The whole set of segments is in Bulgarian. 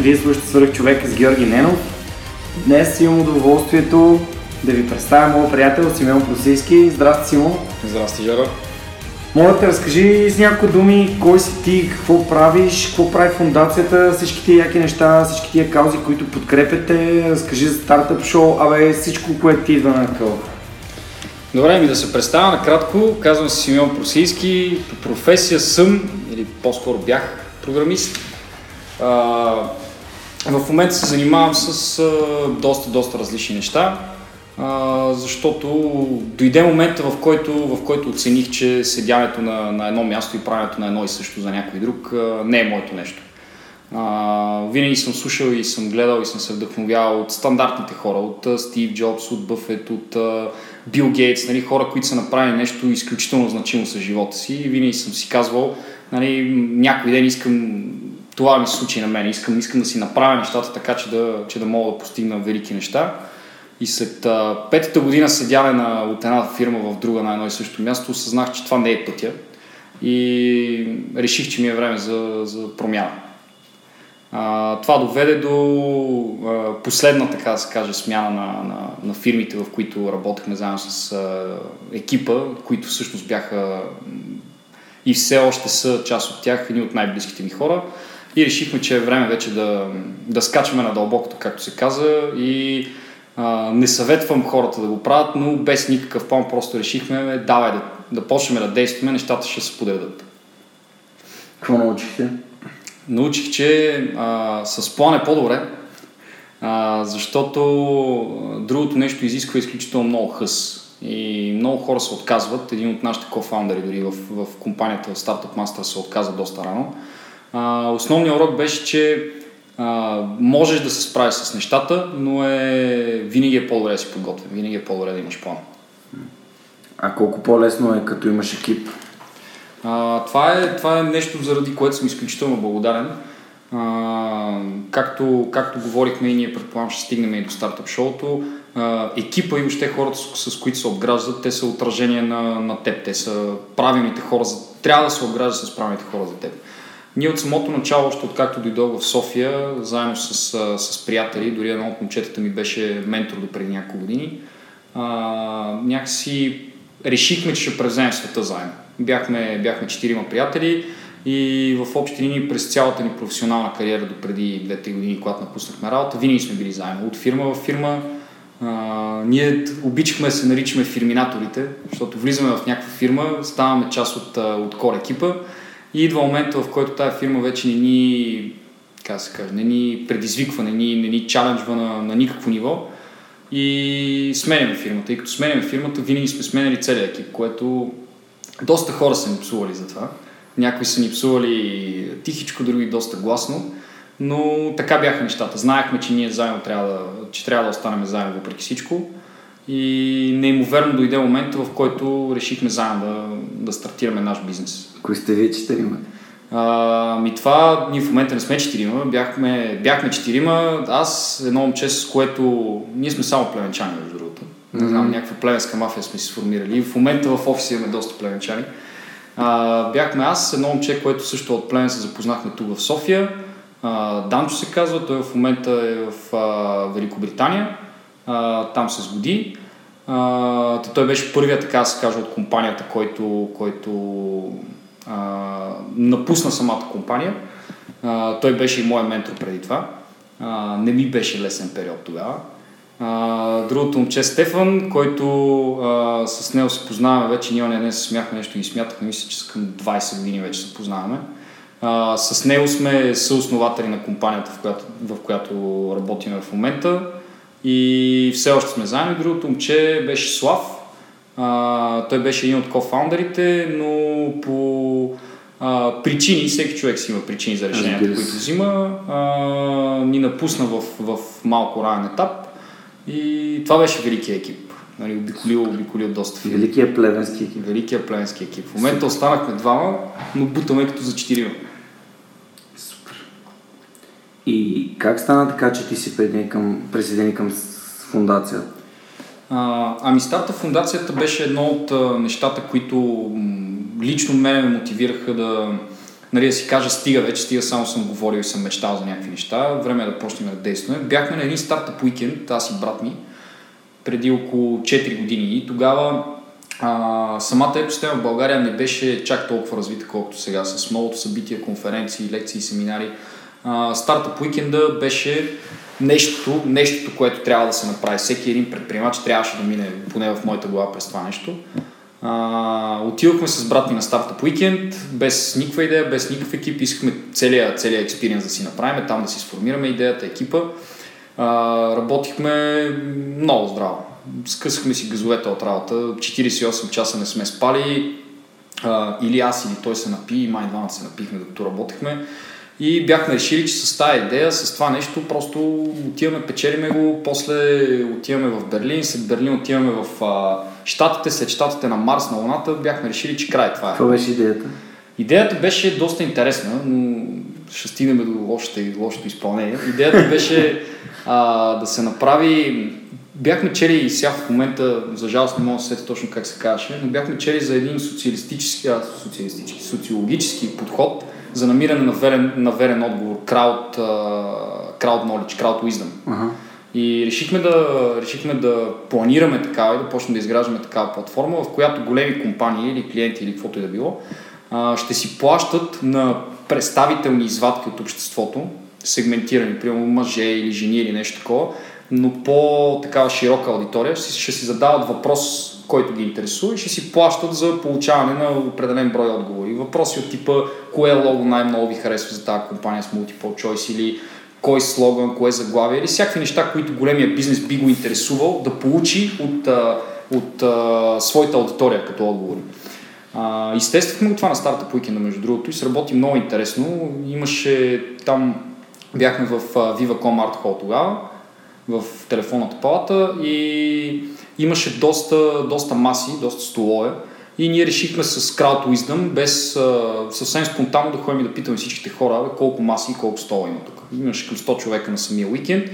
Вие слушате Свърх човек с Георги Ненов. Днес имам удоволствието да ви представя моят приятел Симеон Просийски. Здрасти, Симон. Здрасти, Жара. Моля те, разкажи с някои думи кой си ти, какво правиш, какво прави фундацията, всички тия яки неща, всички тия каузи, които подкрепяте, разкажи за стартъп шоу, абе всичко, което ти идва на къл. Добре, ми да се представя накратко. Казвам се Симеон Просийски. По професия съм, или по-скоро бях програмист. А, в момента се занимавам с а, доста, доста различни неща, а, защото дойде момента, в който, в който оцених, че седянето на, на едно място и правенето на едно и също за някой друг а, не е моето нещо. А, винаги съм слушал и съм гледал и съм се вдъхновявал от стандартните хора, от а, Стив Джобс, от Бъфет, от а, Бил Гейтс, нали, хора, които са направили нещо изключително значимо за живота си и винаги съм си казвал, нали, някой ден искам това ми се случи на мен. Искам, искам да си направя нещата така, че да, че да мога да постигна велики неща. И след а, петата година седяне на, от една фирма в друга на едно и също място, осъзнах, че това не е пътя. И реших, че ми е време за, за промяна. А, това доведе до а, последна, така да се каже, смяна на, на, на фирмите, в които работехме заедно с а, екипа, които всъщност бяха и все още са част от тях, едни от най-близките ми хора и решихме, че е време вече да, да скачаме на дълбокото, както се каза и а, не съветвам хората да го правят, но без никакъв план просто решихме, давай да, да почнем да действаме, нещата ще се подредат. Какво научихте? Научих, че а, с план е по-добре, а, защото другото нещо изисква изключително много хъс. И много хора се отказват. Един от нашите кофаундъри дори в, в компанията Startup Master се отказа доста рано. А, основният урок беше, че а, можеш да се справиш с нещата, но е, винаги е по-добре да си подготвен, винаги е по-добре да имаш план. А колко по-лесно е като имаш екип? А, това, е, това е нещо, заради което съм изключително благодарен. А, както, както говорихме и ние предполагам ще стигнем и до стартъп шоуто, а, екипа и въобще хората, с, с които се обграждат, те са отражение на, на теб. Те са правилните хора. За, трябва да се обграждат с правилните хора за теб. Ние от самото начало, още откакто дойдох в София, заедно с, с приятели, дори едно от момчетата ми беше ментор до преди няколко години, а, някакси решихме, че ще превземем света заедно. Бяхме, бяхме четирима приятели и в общи линии през цялата ни професионална кариера до преди 2-3 години, когато напуснахме работа, винаги сме били заедно. От фирма в фирма. А, ние обичахме да се наричаме фирминаторите, защото влизаме в някаква фирма, ставаме част от, от кор екипа и идва момента, в който тази фирма вече не ни, как се каже, не ни предизвиква, не ни, не ни чаленджва на, на никакво ниво и сменяме фирмата. И като сменяме фирмата, винаги сме сменяли целият екип, което доста хора са ни псували за това. Някои са ни псували тихичко, други доста гласно, но така бяха нещата. Знаехме, че ние заедно трябва да, че трябва да останем заедно въпреки всичко. И неимоверно дойде момента, в който решихме заедно да, да стартираме наш бизнес. Кои сте вие четирима? А, ми това, ние в момента не сме четирима, бяхме, бяхме четирима, аз едно момче, с което ние сме само племенчани, между другото. Mm-hmm. Не знам, някаква племенска мафия сме си сформирали. И в момента в офиса имаме доста племенчани. А, бяхме аз, едно момче, което също от племен се запознахме тук в София. А, Данчо се казва, той в момента е в а, Великобритания. А, там се сгоди. А, той беше първият, така се каже, от компанията, който, който а, напусна самата компания. А, той беше и мой ментор преди това. А, не ми беше лесен период тогава. А, другото момче Стефан, който а, с него се познаваме вече, ние не се смяхме нещо и смятахме, мисля, че с към 20 години вече се познаваме. А, с него сме съоснователи на компанията, в която, в която работим в момента и все още сме заедно. Другото момче беше Слав. А, той беше един от кофаундерите, но по а, причини, всеки човек си има причини за решенията, които взима, а, ни напусна в, в малко ранен етап и това беше великия екип. Нали, обиколил, обиколил доста фирми. Великия плевенски екип. Великия плевенски екип. В момента останахме двама, но бутаме като за четирима. И как стана така, че ти си присъедини към, присъедини към фундацията? А, ами старта фундацията беше едно от нещата, които лично мене ме мотивираха да, нали, да си кажа стига вече, стига само съм говорил и съм мечтал за някакви неща, време е да почнем да действаме. Бяхме на един стартъп уикенд, аз и брат ми, преди около 4 години и тогава а, самата екосистема в България не беше чак толкова развита, колкото сега, с многото събития, конференции, лекции, семинари стартъп уикенда беше нещото, нещото, което трябва да се направи. Всеки един предприемач трябваше да мине, поне в моята глава през това нещо. А, отидохме с брат ми на стартъп уикенд, без никаква идея, без никакъв екип. Искахме целият, целият експириенс да си направим, там да си сформираме идеята, екипа. А, работихме много здраво. Скъсахме си газовете от работа. 48 часа не сме спали. А, или аз, или той се напи, май двамата се напихме, докато работехме. И бяхме решили, че с тази идея, с това нещо, просто отиваме, печелиме го, после отиваме в Берлин, след Берлин отиваме в а, Штатите, след Штатите на Марс, на Луната, бяхме решили, че край това е. Това беше идеята? Идеята беше доста интересна, но ще стигнем до лошото, лошото изпълнение. Идеята беше а, да се направи бяхме чели и сега в момента, за жалост не мога да се точно как се казваше, но бяхме чели за един социалистически, а, социалистически, социологически подход, за намиране на верен, на верен отговор, crowd, uh, crowd knowledge, crowd wisdom. Uh-huh. И решихме да, решихме да планираме такава и да почнем да изграждаме такава платформа, в която големи компании или клиенти или каквото и да било, ще си плащат на представителни извадки от обществото, сегментирани, примерно мъже или жени или нещо такова, но по такава широка аудитория ще си задават въпрос който ги интересува и ще си плащат за получаване на определен брой отговори. Въпроси от типа кое лого най-много ви харесва за тази компания с Multiple Choice или кой слоган, кое заглавие или всякакви неща, които големия бизнес би го интересувал да получи от, от, от своята аудитория като отговори. А, изтествахме това на старта по уикенда, между другото, и сработи много интересно. Имаше там, бяхме в Viva.com Art Hall тогава, в телефонната палата и имаше доста, доста маси, доста столове и ние решихме с Crowd Wisdom, без съвсем спонтанно да ходим и да питаме всичките хора бе, колко маси и колко стола има тук. Имаше към 100 човека на самия уикенд.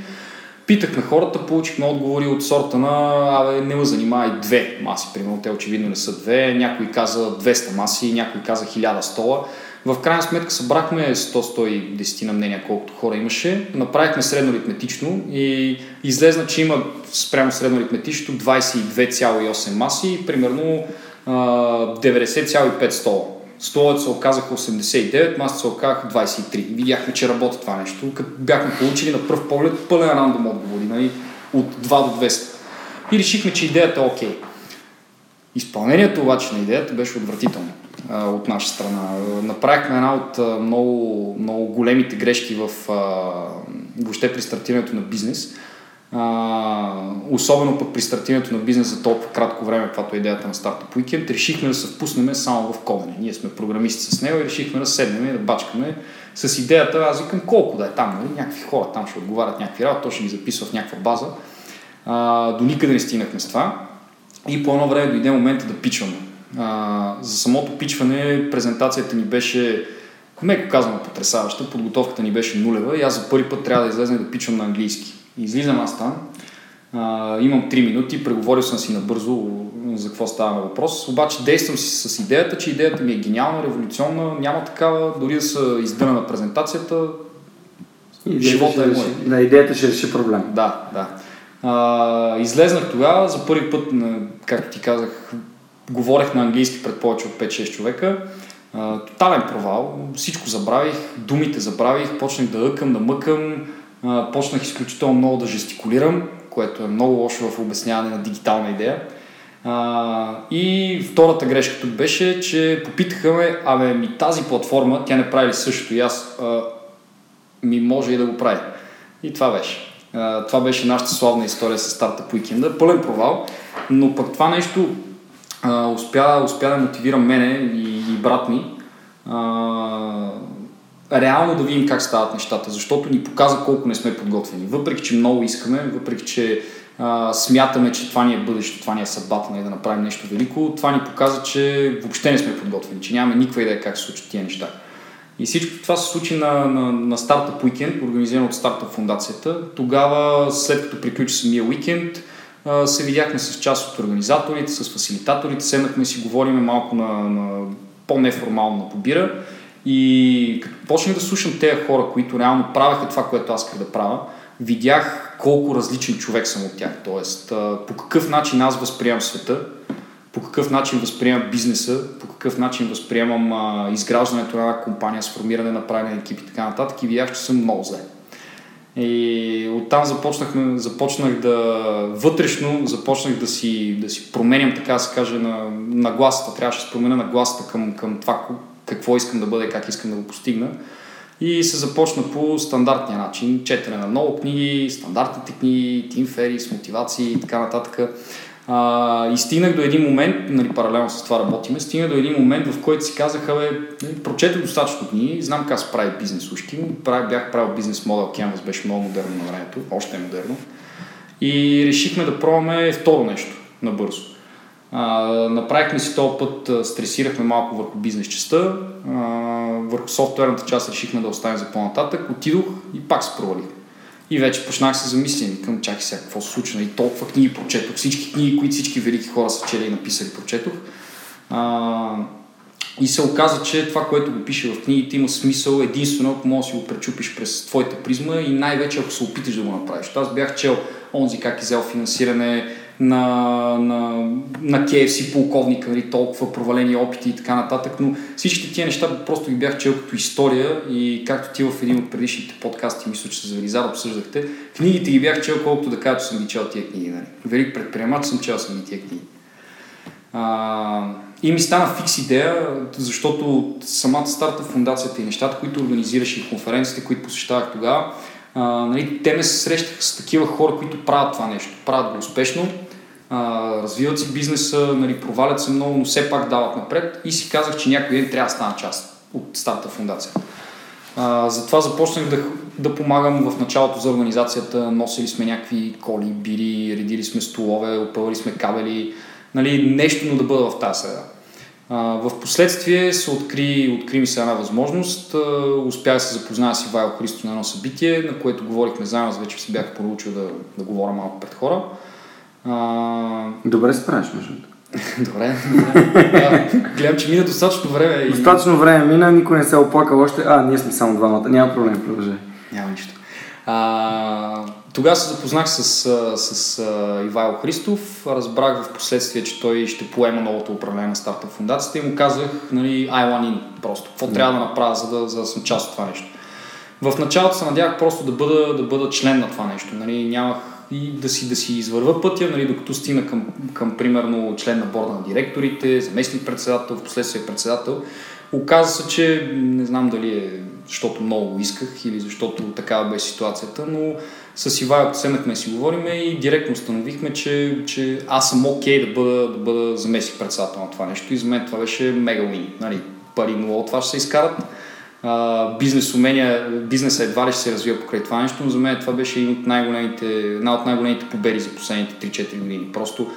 Питахме хората, получихме отговори от сорта на абе, не ме занимава и две маси, примерно те очевидно не са две, някой каза 200 маси, някой каза 1000 стола. В крайна сметка събрахме 100-110 на мнения, колкото хора имаше. Направихме средно аритметично и излезна, че има спрямо средно аритметично 22,8 маси и примерно 90,5 стола. Столовете се оказаха 89, масите се оказаха 23. Видяхме, че работи това нещо. Като бяхме получили на пръв поглед пълен рандом отговори, нали? от 2 до 200. И решихме, че идеята е окей. Okay. Изпълнението обаче на идеята беше отвратително от наша страна. Направихме една от много, много големите грешки в въобще при стартирането на бизнес. Особено пък при стартирането на бизнес за толкова кратко време, каквато е идеята на Startup Weekend, решихме да се впуснем само в кодене. Ние сме програмисти с него и решихме да седнем и да бачкаме с идеята, аз викам колко да е там, нали? някакви хора там ще отговарят някакви работи, то ще ги записва в някаква база. А, до никъде не стигнахме с това. И по едно време дойде момента да пичваме. А, за самото пичване презентацията ни беше, меко казвам, потрясаваща. Подготовката ни беше нулева и аз за първи път трябва да излезна да пичвам на английски. Излизам аз там, а, имам 3 минути, преговорил съм си набързо за какво става въпрос, обаче действам си с идеята, че идеята ми е гениална, революционна, няма такава, дори да са издъна на презентацията, идеята живота е мой. Да, идеята ще реши проблем. Да, да. А, излезнах тогава, за първи път, както ти казах, говорех на английски пред повече от 5-6 човека. Тотален провал, всичко забравих, думите забравих, почнах да ъкам, да мъкам, почнах изключително много да жестикулирам, което е много лошо в обясняване на дигитална идея. И втората грешка тук беше, че попитаха ме, абе ми тази платформа, тя не прави ли същото и аз а, ми може и да го прави. И това беше. А, това беше нашата славна история с старта по уикенда. Пълен провал, но пък това нещо успя, успя да мотивира мене и, и брат ми а, реално да видим как стават нещата, защото ни показа колко не сме подготвени. Въпреки, че много искаме, въпреки, че а, смятаме, че това ни е бъдещето, това ни е съдбата, нали, да направим нещо велико, това ни показа, че въобще не сме подготвени, че нямаме никаква идея как се случат тия неща. И всичко това се случи на, на, на Startup Weekend, организиран от Startup фундацията. Тогава, след като приключи самия уикенд, се видяхме с част от организаторите, с фасилитаторите, седнахме си, говориме малко на, на по-неформално побира и като почнах да слушам тези хора, които реално правеха това, което аз исках да правя, видях колко различен човек съм от тях. Тоест, по какъв начин аз възприемам света, по какъв начин възприемам бизнеса, по какъв начин възприемам изграждането на една компания, сформиране на правилен екип и така нататък и видях, че съм много зле. И оттам започнах, започнах да вътрешно започнах да си, да си променям, така да се каже, на, на гласата. Трябваше да се променя на гласата към, към това какво искам да бъде, как искам да го постигна. И се започна по стандартния начин. Четене на много книги, стандартните книги, Тим Ферис, мотивации и така нататък. А, и стигнах до един момент, нали, паралелно с това работиме, стигнах до един момент, в който си казаха, бе, нали, прочетох достатъчно книги, знам как се прави бизнес ушки, бях правил бизнес модел Canvas, беше много модерно на времето, още е модерно. И решихме да пробваме второ нещо, набързо. А, направихме си този път, стресирахме малко върху бизнес частта, върху софтуерната част решихме да оставим за по-нататък, отидох и пак се провалих. И вече почнах се замислям към чакай сега какво се случва. И толкова книги прочетох, всички книги, които всички велики хора са чели и написали, прочетох. А, и се оказа, че това, което го пише в книгите, има смисъл единствено, ако можеш да си го пречупиш през твоята призма и най-вече ако се опиташ да го направиш. Аз бях чел онзи как изел финансиране, на, на, на KFC полковника, нали, толкова провалени опити и така нататък, но всички тия неща просто ги бях чел като история и както ти в един от предишните подкасти, мисля, че с Велизар обсъждахте, книгите ги бях чел колкото да кажа, че съм ги чел тия книги. Нали. Велик предприемач съм чел съм ги тия книги. А, и ми стана фикс идея, защото самата старта фундацията и нещата, които организираш и конференциите, които посещавах тогава, а, нали, те ме се срещаха с такива хора, които правят това нещо. Правят го успешно, развиват си бизнеса, нали, провалят се много, но все пак дават напред и си казах, че някой ден трябва да стана част от старта фундация. А, затова започнах да, да помагам в началото за организацията. Носили сме някакви коли, бири, редили сме столове, опъвали сме кабели. Нали, нещо, но да бъда в тази среда. В последствие се откри, откри ми се една възможност. Успях да се запозная с Ивайло Христо на едно събитие, на което говорихме заедно, вече се бях получил да, да говоря малко пред хора. А... Добре се справиш, между Добре. да, гледам, че мина достатъчно време. И... Достатъчно време мина, никой не се е оплакал още. А, ние сме само двамата. Няма проблем, продължай. Няма нищо. А, тогава се запознах с, с, с Ивайло Христов, разбрах в последствие, че той ще поема новото управление на старта фундацията и му казах, нали, I want in, просто, какво трябва да направя, за да, за да съм част от това нещо. В началото се надявах просто да бъда, да бъда член на това нещо, нали, нямах и да си, да си извърва пътя, нали, докато стигна към, към, примерно, член на борда на директорите, заместник председател, в последствие председател. Оказа се, че не знам дали е защото много го исках или защото такава беше ситуацията, но с Ивайло седнахме си говориме и директно установихме, че, че аз съм окей okay да бъда, да бъда заместник председател на това нещо и за мен това беше мега уин. Нали, пари много от това ще се изкарат. Бизнес умения, бизнеса едва ли ще се развива покрай това нещо, но за мен това беше един от най-големите, една от най-големите победи за последните 3-4 години. Просто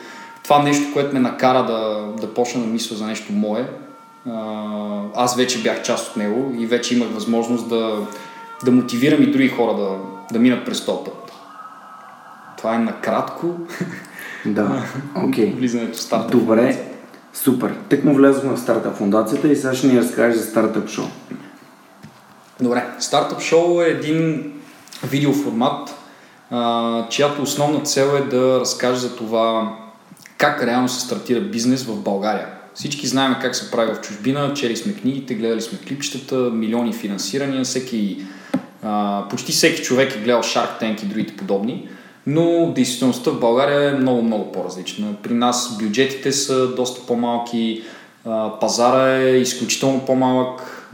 това нещо, което ме накара да, да почна да мисля за нещо мое, аз вече бях част от него и вече имах възможност да, да мотивирам и други хора да, да минат през този път. Това е накратко. Да, окей. Okay. Влизането в старта. Добре, супер. Тък му влезохме в стартъп фундацията и сега ще ни разкажеш за стартъп шоу. Добре, стартъп шоу е един видеоформат, а, чиято основна цел е да разкаже за това как реално се стартира бизнес в България. Всички знаем как се прави в чужбина, чели сме книгите, гледали сме клипчетата, милиони финансирания, всеки, а, почти всеки човек е гледал Shark Tank и другите подобни, но действителността в България е много, много по-различна. При нас бюджетите са доста по-малки, пазара е изключително по-малък,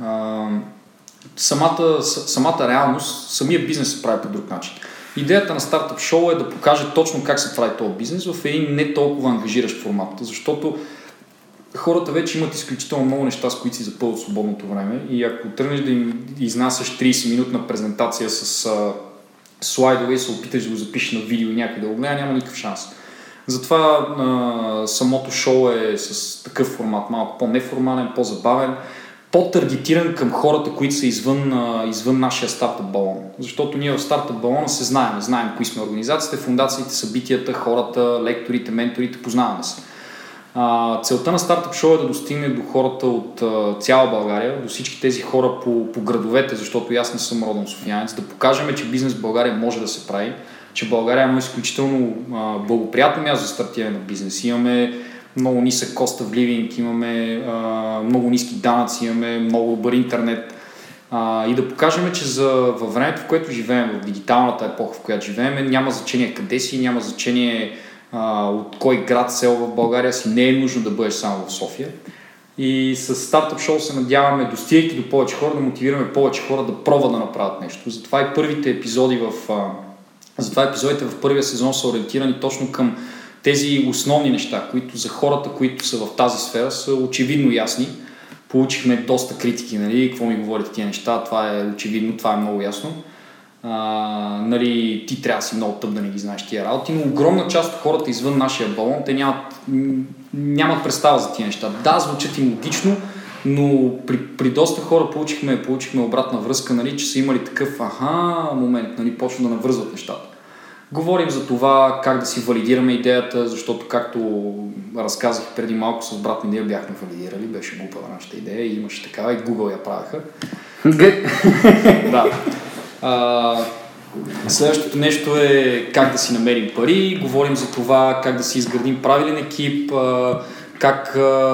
самата, самата реалност, самия бизнес се прави по друг начин. Идеята на стартъп шоу е да покаже точно как се прави този бизнес в един не толкова ангажиращ формат, защото хората вече имат изключително много неща, с които си запълват свободното време и ако тръгнеш да им изнасяш 30-минутна презентация с а, слайдове и се опиташ да го запишеш на видео и някой да го няма никакъв шанс. Затова а, самото шоу е с такъв формат, малко по-неформален, по-забавен, по-таргетиран към хората, които са извън, извън нашия стартъп балон. Защото ние в стартъп балона се знаем, знаем кои сме организациите, фундациите, събитията, хората, лекторите, менторите, познаваме се. Целта на стартъп шоу е да достигне до хората от цяла България, до всички тези хора по, по градовете, защото аз не съм роден софиянец, да покажем, че бизнес в България може да се прави, че България има изключително а, благоприятно място за стартиране на бизнес. Имаме много нисък коста в ливинг, имаме а, много ниски данъци, имаме много добър интернет. А, и да покажем, че за, във времето, в което живеем, в дигиталната епоха, в която живеем, няма значение къде си, няма значение а, от кой град, село в България си, не е нужно да бъдеш само в София. И с стартъп шоу се надяваме, достигайки до повече хора, да мотивираме повече хора да пробват да направят нещо. Затова и първите епизоди в... А, затова епизодите в първия сезон са ориентирани точно към тези основни неща, които за хората, които са в тази сфера, са очевидно ясни. Получихме доста критики, нали, какво ми говорите тия неща, това е очевидно, това е много ясно а, нали, ти трябва да си много тъп да не ги знаеш тия работи, но огромна част от хората извън нашия балон, те нямат, нямат представа за тия неща. Да, звучат им логично, но при, при доста хора получихме, получихме обратна връзка, нали, че са имали такъв аха момент, нали, почва да навързват нещата. Говорим за това как да си валидираме идеята, защото както разказах преди малко с брат ми, ние бяхме валидирали, беше глупава нашата идея и имаше такава и Google я правеха. да. А, следващото нещо е как да си намерим пари, говорим за това как да си изградим правилен екип, как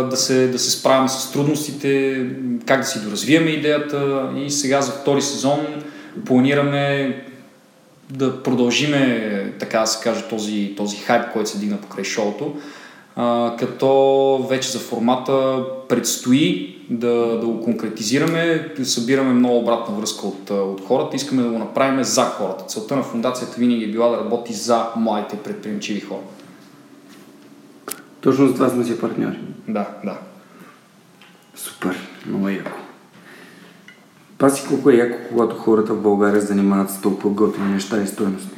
да, се, да се справим с трудностите, как да си доразвиеме идеята и сега за втори сезон планираме да продължиме, така да се каже, този, този хайп, който се дигна покрай шоуто, а, като вече за формата предстои да, да го конкретизираме, събираме много обратна връзка от, от хората, искаме да го направим за хората. Целта на фундацията винаги е била да работи за младите предприемчиви хора. Точно за това сме си партньори. Да, да. Супер, много яко. Паси колко е яко, когато хората в България занимават с толкова готини неща и стоености.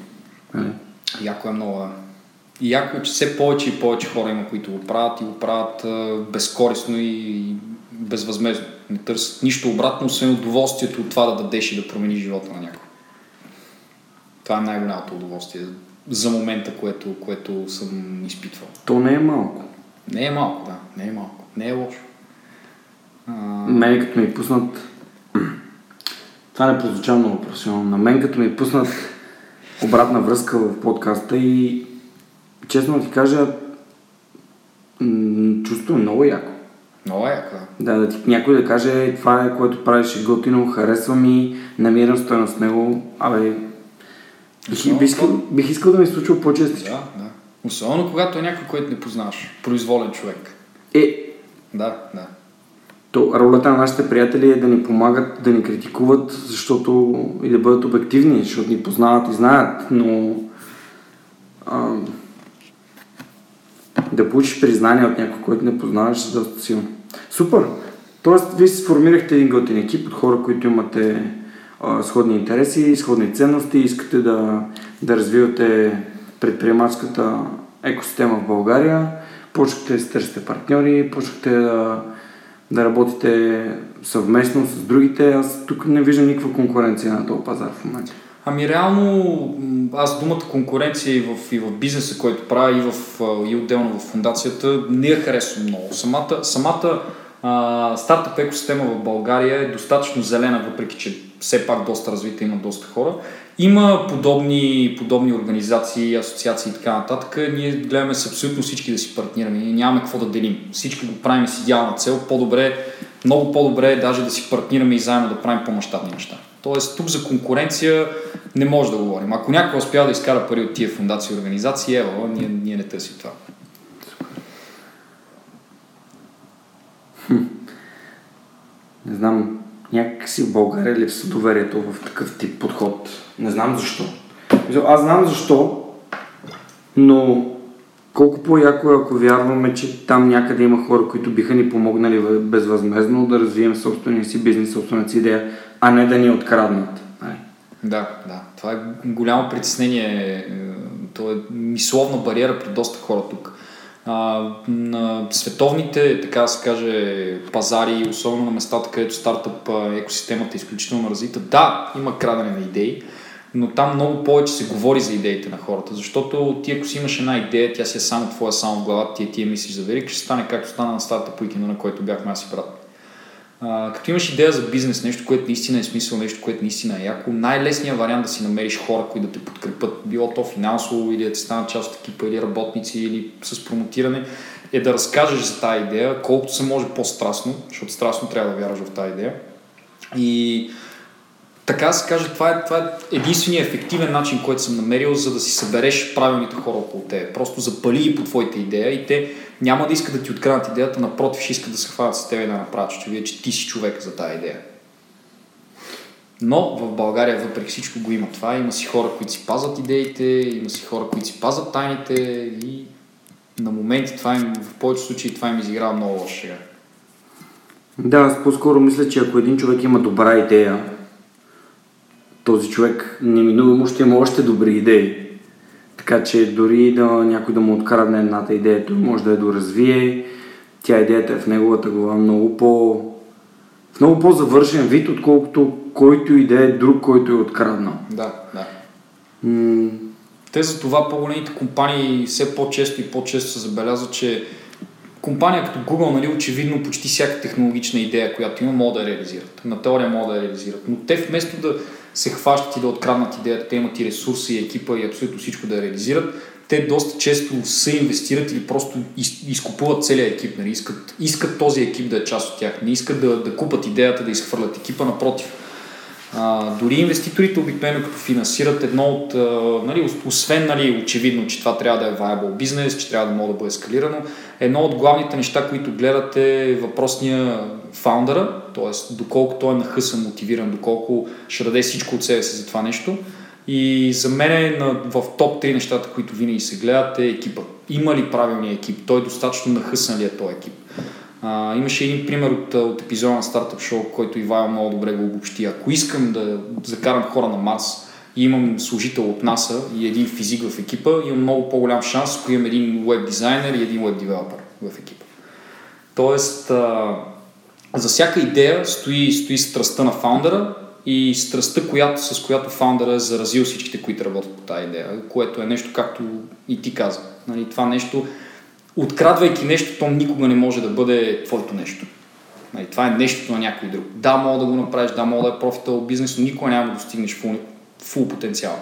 Нали? Яко е много. И яко е, че все повече и повече хора има, които го правят и го правят безкорисно и безвъзмезно. Не търсят нищо обратно, освен удоволствието от това да дадеш и да промениш живота на някой. Това е най-голямото удоволствие за момента, което, което съм изпитвал. То не е малко. Не е малко, да. Не е малко. Не е лошо. А... Мен като ми пуснат... Това не прозвуча много професионално. На мен като ми пуснат обратна връзка в подкаста и честно ти кажа, чувствам много яко. Много яко. Да, да ти някой да каже, това е което правиш е готино, харесва ми, намирам стоеност с него. Абе, бих, бих, искал, бих искал да ми случва по-често. Да, да. Особено когато е някой, който не познаваш. Произволен човек. Е. Да, да. То, ролята на нашите приятели е да ни помагат, да ни критикуват, защото и да бъдат обективни, защото ни познават и знаят, но а, да получиш признание от някой, който не познаваш, е доста силно. Супер! Тоест, вие си сформирахте един готин екип от хора, които имате а, сходни интереси, сходни ценности, искате да, да развивате предприемаческата екосистема в България, почнахте да си търсите партньори, почнахте да, да работите съвместно с другите. Аз тук не виждам никаква конкуренция на този пазар в момента. Ами реално, аз думата конкуренция и в, и в бизнеса, който правя, и, в, и отделно в фундацията, не я харесвам много. Самата, самата А, стартъп екосистема в България е достатъчно зелена, въпреки че все пак доста развита, има доста хора. Има подобни, подобни организации, асоциации и така нататък. Ние гледаме с абсолютно всички да си партнираме. Ние нямаме какво да делим. Всички го правим с идеална цел. По-добре, много по-добре е даже да си партнираме и заедно да правим по-масштабни неща. Тоест тук за конкуренция не може да говорим. Ако някой успя да изкара пари от тия фундации и организации, ева, ние, ние не търсим това. Не знам, някакси в България липсва доверието в такъв тип подход. Не знам защо. Аз знам защо, но колко по-яко е, ако вярваме, че там някъде има хора, които биха ни помогнали безвъзмезно да развием собствения си бизнес, собствената си идея, а не да ни откраднат. Да, да. Това е голямо притеснение. Е, то е мисловна бариера при доста хора тук. А, на световните, така да се каже, пазари, особено на местата, където стартъп екосистемата е изключително развита, да, има крадене на идеи, но там много повече се говори за идеите на хората, защото ти ако си имаш една идея, тя си е само твоя, само в главата ти, ти я мислиш за велик, ще стане както стана на стартъп уикенда, на който бяхме аз и брат. Като имаш идея за бизнес, нещо, което наистина е смисъл, нещо, което наистина е яко, най-лесният вариант да си намериш хора, които да те подкрепят, било то финансово или да ти станат част от екипа или работници или с промотиране, е да разкажеш за тази идея, колкото се може по-страстно, защото страстно трябва да вярваш в тази идея. И така се каже, това е, това е единствения ефективен начин, който съм намерил, за да си събереш правилните хора около теб. Просто запали ги по твоите идея и те няма да искат да ти откранат идеята, напротив, ще искат да се хванат с теб и да направят, че вие, че ти си човек за тази идея. Но в България въпреки всичко го има това. Има си хора, които си пазат идеите, има си хора, които си пазат тайните и на моменти това им, в повечето случаи това им изиграва много лошо. Да, аз по-скоро мисля, че ако един човек има добра идея, този човек неминуемо ще има още добри идеи. Така че дори да някой да му открадне едната идея, той може да я доразвие. Тя идеята е в неговата глава много по... в много по-завършен вид, отколкото който и да е друг, който е откраднал. Да, да. М- Те за това по-големите компании все по-често и по-често се забелязват, че компания като Google, нали, очевидно почти всяка технологична идея, която има, могат да я реализират. На теория могат да я реализират. Но те вместо да се хващат и да откраднат идеята, те имат и ресурси, и екипа и абсолютно всичко да реализират, те доста често се инвестират или просто из, изкупуват целият екип. Нали? Искат, искат този екип да е част от тях. Не искат да, да купат идеята, да изхвърлят екипа, напротив. А, дори инвеститорите обикновено като финансират едно от, а, нали, освен нали, очевидно, че това трябва да е viable бизнес, че трябва да може да бъде скалирано, едно от главните неща, които гледат е въпросния фаундъра, т.е. доколко той е нахъсан, мотивиран, доколко ще даде всичко от себе си за това нещо. И за мен е в топ 3 нещата, които винаги се гледат е екипа. Има ли правилния екип? Той е достатъчно нахъсан ли е този екип? А, имаше един пример от, от епизода на Startup Show, който Ивайло много добре го обобщи. Ако искам да закарам хора на Марс и имам служител от НАСА и един физик в екипа, имам много по-голям шанс, ако имам един веб дизайнер и един веб девелопер в екипа. Тоест, а, за всяка идея стои, стои страстта на фаундъра и страстта, която, с която фаундъра е заразил всичките, които работят по тази идея, което е нещо, както и ти каза. Нали, това нещо, открадвайки нещо, то никога не може да бъде твоето нещо. Нали, това е нещото на някой друг. Да, мога да го направиш, да, мога да е профитал бизнес, но никога няма да достигнеш фул, фул потенциал.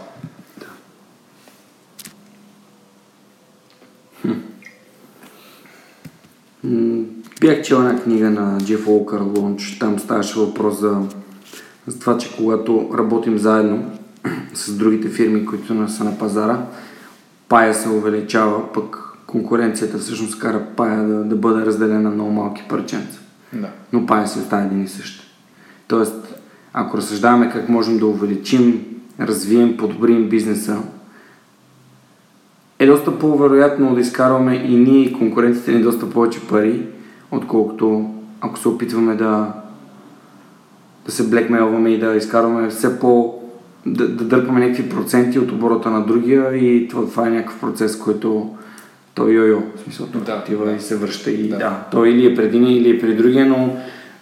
Бях чел една книга на Джеф Уолкър Лонч. Там ставаше въпрос за, за това, че когато работим заедно с другите фирми, които са на пазара, пая се увеличава, пък конкуренцията всъщност кара пая да, да бъде разделена на много малки парченца. Да. Но пая се остава един и същ. Тоест, ако разсъждаваме как можем да увеличим, развием, подобрим бизнеса, е доста по-вероятно да изкарваме и ние и конкурентите ни доста повече пари, отколкото ако се опитваме да, да се блекмейлваме и да изкарваме все по... да, да дърпаме някакви проценти от оборота на другия и това, това е някакъв процес, който той йо-йо, в смисъл, да, отива да. и се връща и да. да, той или е преди или е преди другия, но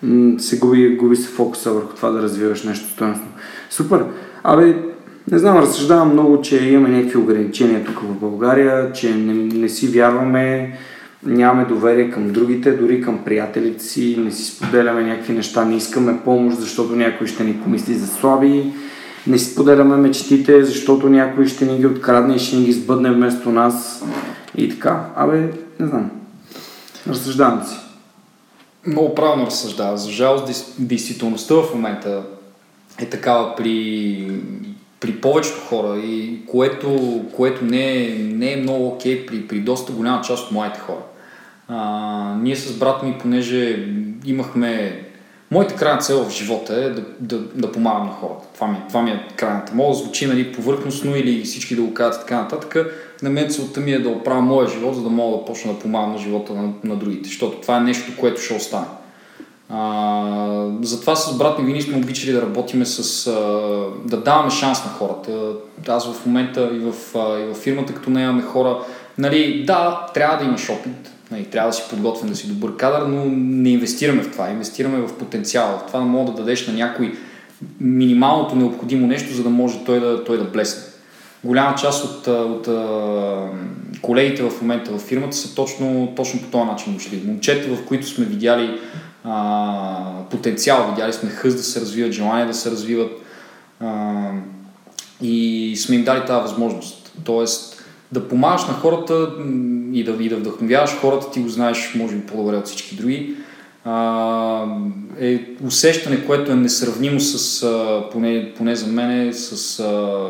м- се губи, губи се фокуса върху това да развиваш нещо стоеностно. Супер! Абе, не знам, разсъждавам много, че имаме някакви ограничения тук в България, че не, не си вярваме, нямаме доверие към другите, дори към приятелите си, не си споделяме някакви неща, не искаме помощ, защото някой ще ни помисли за слаби, не си споделяме мечтите, защото някой ще ни ги открадне и ще ни ги сбъдне вместо нас и така. Абе, не знам. Разсъждавам си. Много правилно разсъждава. За жалост, действителността в момента е такава при, при повечето хора и което, което не, е, не е много окей okay при, при доста голяма част от моите хора. А, ние с брат ми, понеже имахме... Моята крайна цел в живота е да, да, да помагам на хората. Това ми, това ми е крайната. Мога да звучи нали, повърхностно или всички да го кажат така нататък. На мен целта ми е да оправя моя живот, за да мога да почна да помагам на живота на, на другите. Защото това е нещо, което ще остане. А, затова с брат ми винаги сме обичали да работиме с... А, да даваме шанс на хората. Аз в момента и в, а, и в фирмата, като не имаме хора, нали, да, трябва да имаш опит, нали, трябва да си подготвен, да си добър кадър, но не инвестираме в това. Инвестираме в потенциал, в това да мога да дадеш на някой минималното необходимо нещо, за да може той да, той да блесне. Голяма част от, от, от колегите в момента в фирмата са точно, точно по този начин дошли. Момчета, в които сме видяли а, потенциал, видяли сме хъз да се развиват, желание да се развиват а, и сме им дали тази възможност. Тоест да помагаш на хората и да, и да вдъхновяваш хората, ти го знаеш, може би по-добре от всички други, а, е усещане, което е несравнимо с, а, поне, поне за мен, с а,